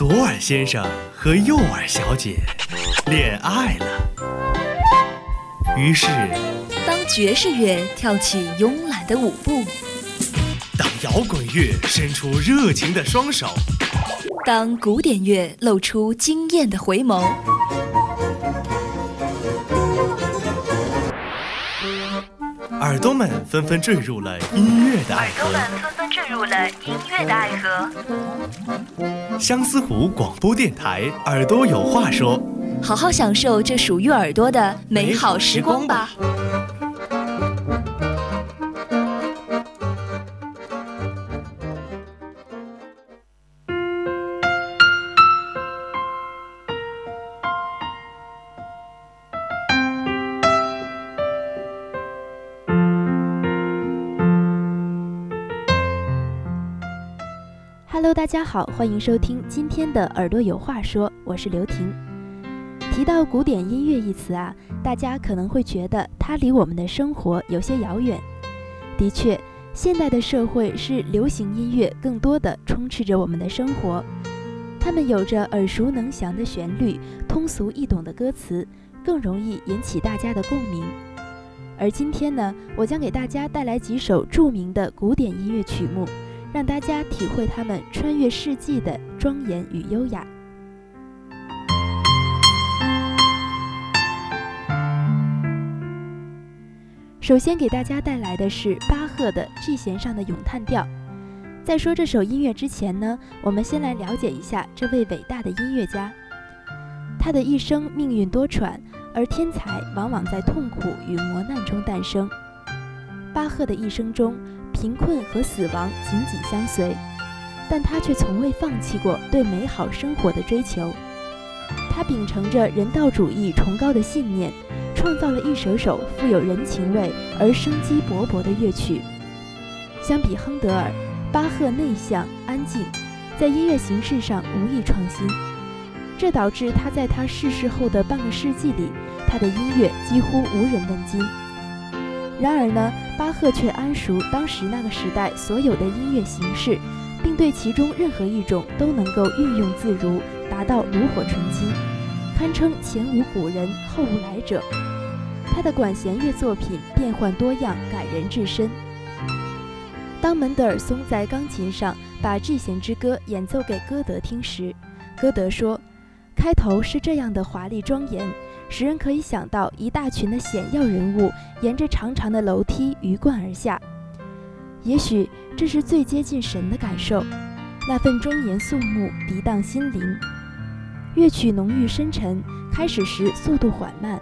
左耳先生和右耳小姐恋爱了。于是，当爵士乐跳起慵懒的舞步，当摇滚乐伸出热情的双手，当古典乐露出惊艳的回眸，耳朵们纷纷坠入了音乐的爱河。耳朵们纷纷坠入了音乐的爱河。相思湖广播电台，耳朵有话说。好好享受这属于耳朵的美好时光吧。大家好，欢迎收听今天的耳朵有话说，我是刘婷。提到古典音乐一词啊，大家可能会觉得它离我们的生活有些遥远。的确，现代的社会是流行音乐更多的充斥着我们的生活，它们有着耳熟能详的旋律、通俗易懂的歌词，更容易引起大家的共鸣。而今天呢，我将给大家带来几首著名的古典音乐曲目，让大家体会他们穿越世纪的庄严与优雅。首先给大家带来的是巴赫的 G 弦上的咏叹调。在说这首音乐之前呢，我们先来了解一下这位伟大的音乐家。他的一生命运多舛，而天才往往在痛苦与磨难中诞生。巴赫的一生中，贫困和死亡紧紧相随，但他却从未放弃过对美好生活的追求。他秉承着人道主义崇高的信念。创造了一首首富有人情味而生机勃勃的乐曲。相比亨德尔，巴赫内向安静，在音乐形式上无意创新，这导致他在他逝世后的半个世纪里，他的音乐几乎无人问津。然而呢，巴赫却谙熟当时那个时代所有的音乐形式，并对其中任何一种都能够运用自如，达到炉火纯青，堪称前无古人后无来者。他的管弦乐作品变幻多样，感人至深。当门德尔松在钢琴上把《G 弦之歌》演奏给歌德听时，歌德说：“开头是这样的华丽庄严，使人可以想到一大群的显要人物沿着长长的楼梯鱼贯而下。也许这是最接近神的感受，那份庄严肃穆涤荡心灵。乐曲浓郁深沉，开始时速度缓慢。”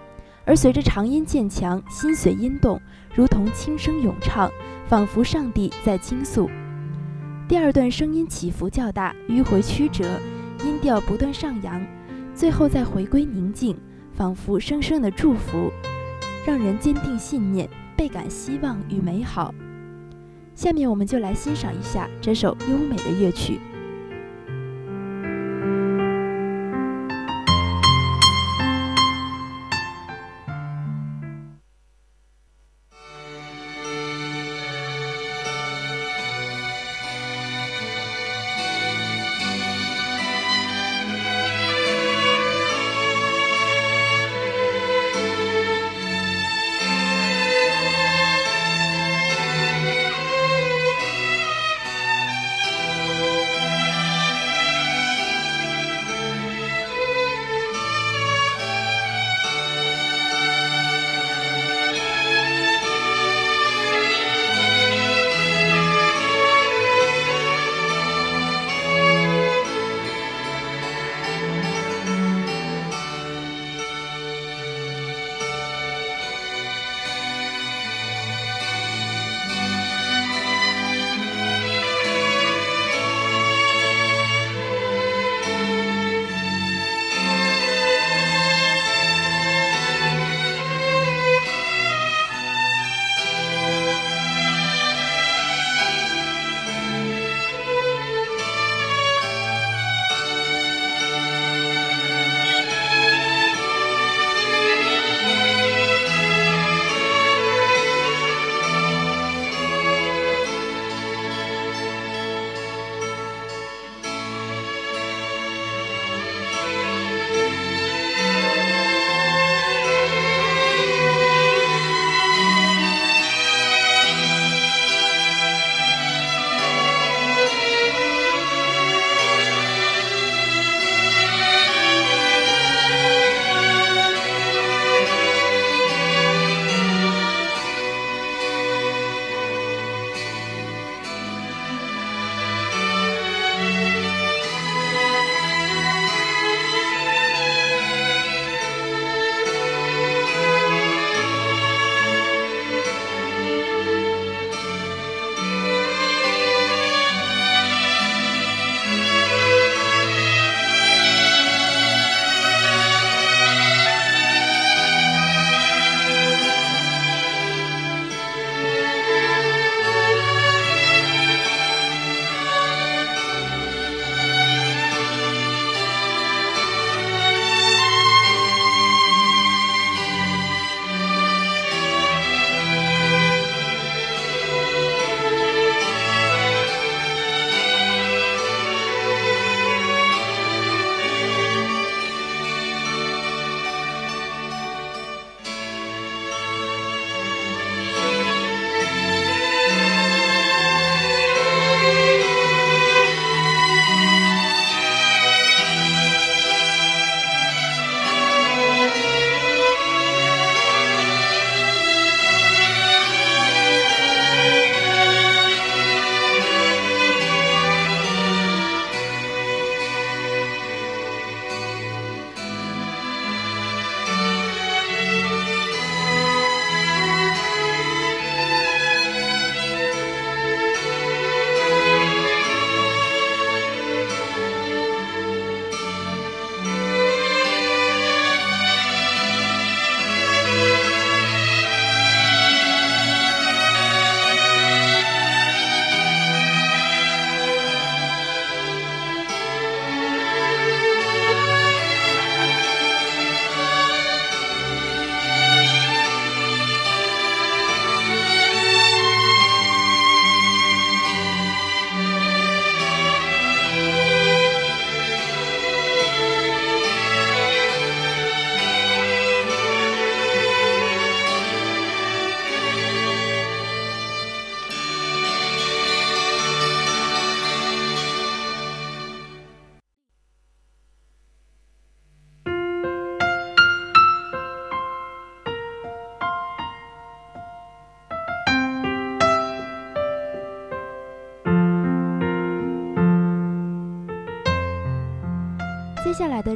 而随着长音渐强，心随音动，如同轻声咏唱，仿佛上帝在倾诉。第二段声音起伏较大，迂回曲折，音调不断上扬，最后再回归宁静，仿佛生生的祝福，让人坚定信念，倍感希望与美好。下面我们就来欣赏一下这首优美的乐曲。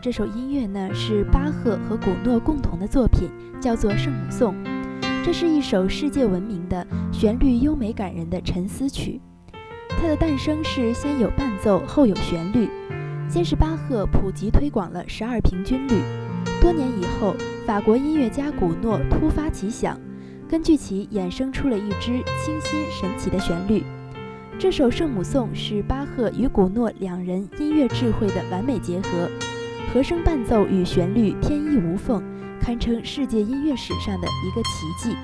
这首音乐呢，是巴赫和古诺共同的作品，叫做《圣母颂》。这是一首世界闻名的、旋律优美感人的沉思曲。它的诞生是先有伴奏，后有旋律。先是巴赫普及推广了十二平均律，多年以后，法国音乐家古诺突发奇想，根据其衍生出了一支清新神奇的旋律。这首《圣母颂》是巴赫与古诺两人音乐智慧的完美结合，和声伴奏与旋律天衣无缝，堪称世界音乐史上的一个奇迹。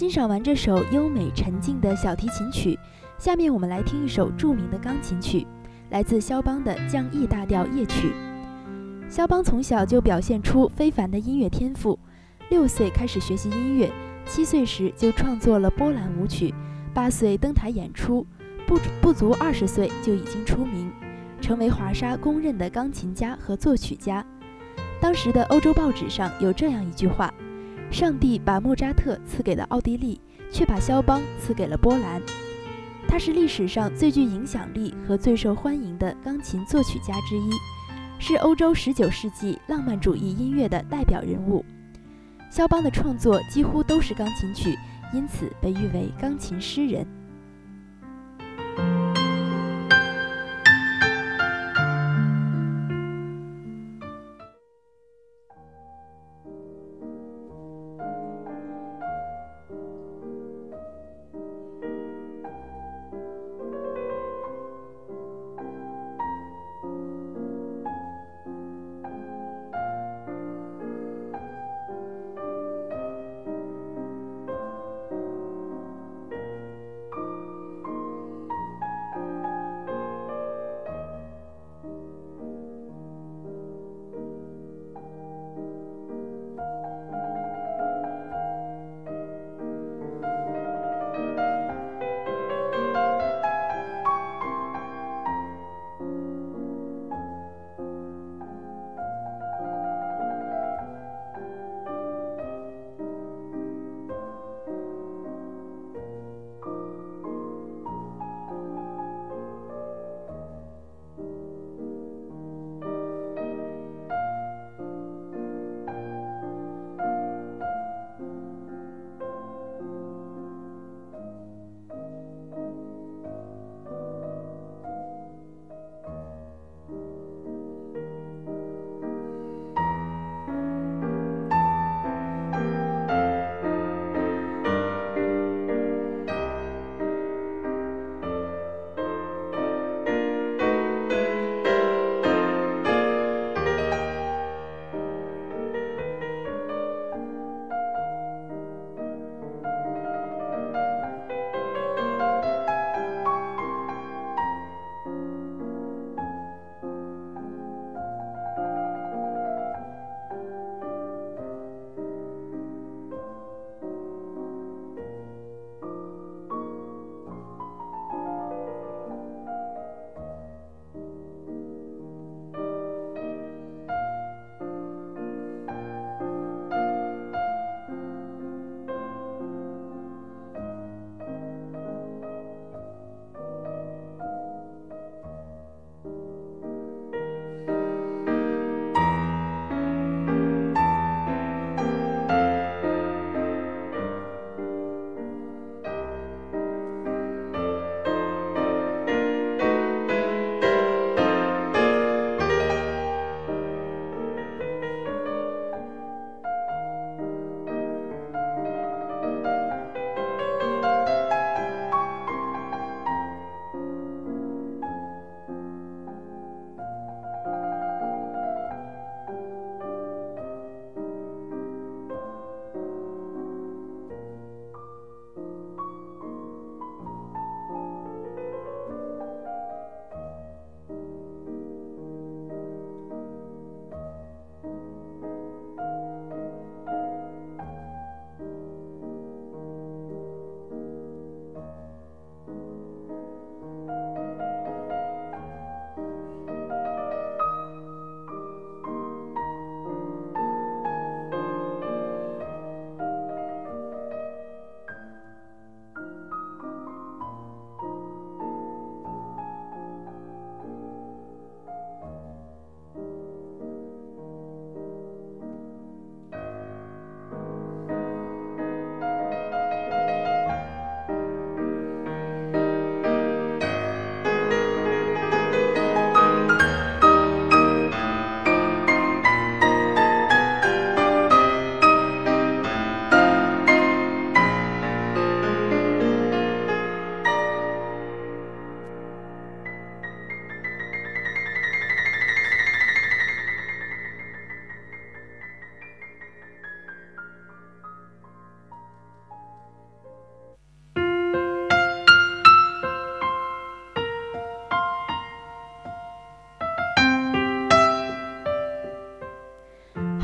欣赏完这首优美沉静的小提琴曲，下面我们来听一首著名的钢琴曲，来自肖邦的降 E 大调夜曲。肖邦从小就表现出非凡的音乐天赋，六岁开始学习音乐，七岁时就创作了波兰舞曲，八岁登台演出，不不足二十岁就已经出名，成为华沙公认的钢琴家和作曲家。当时的欧洲报纸上有这样一句话。上帝把莫扎特赐给了奥地利，却把肖邦赐给了波兰。他是历史上最具影响力和最受欢迎的钢琴作曲家之一，是欧洲19世纪浪漫主义音乐的代表人物。肖邦的创作几乎都是钢琴曲，因此被誉为钢琴诗人。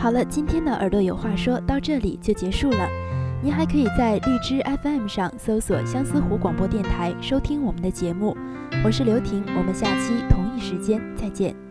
好了，今天的耳朵有话说到这里就结束了。您还可以在荔枝 FM 上搜索相思湖广播电台收听我们的节目。我是刘婷，我们下期同一时间再见。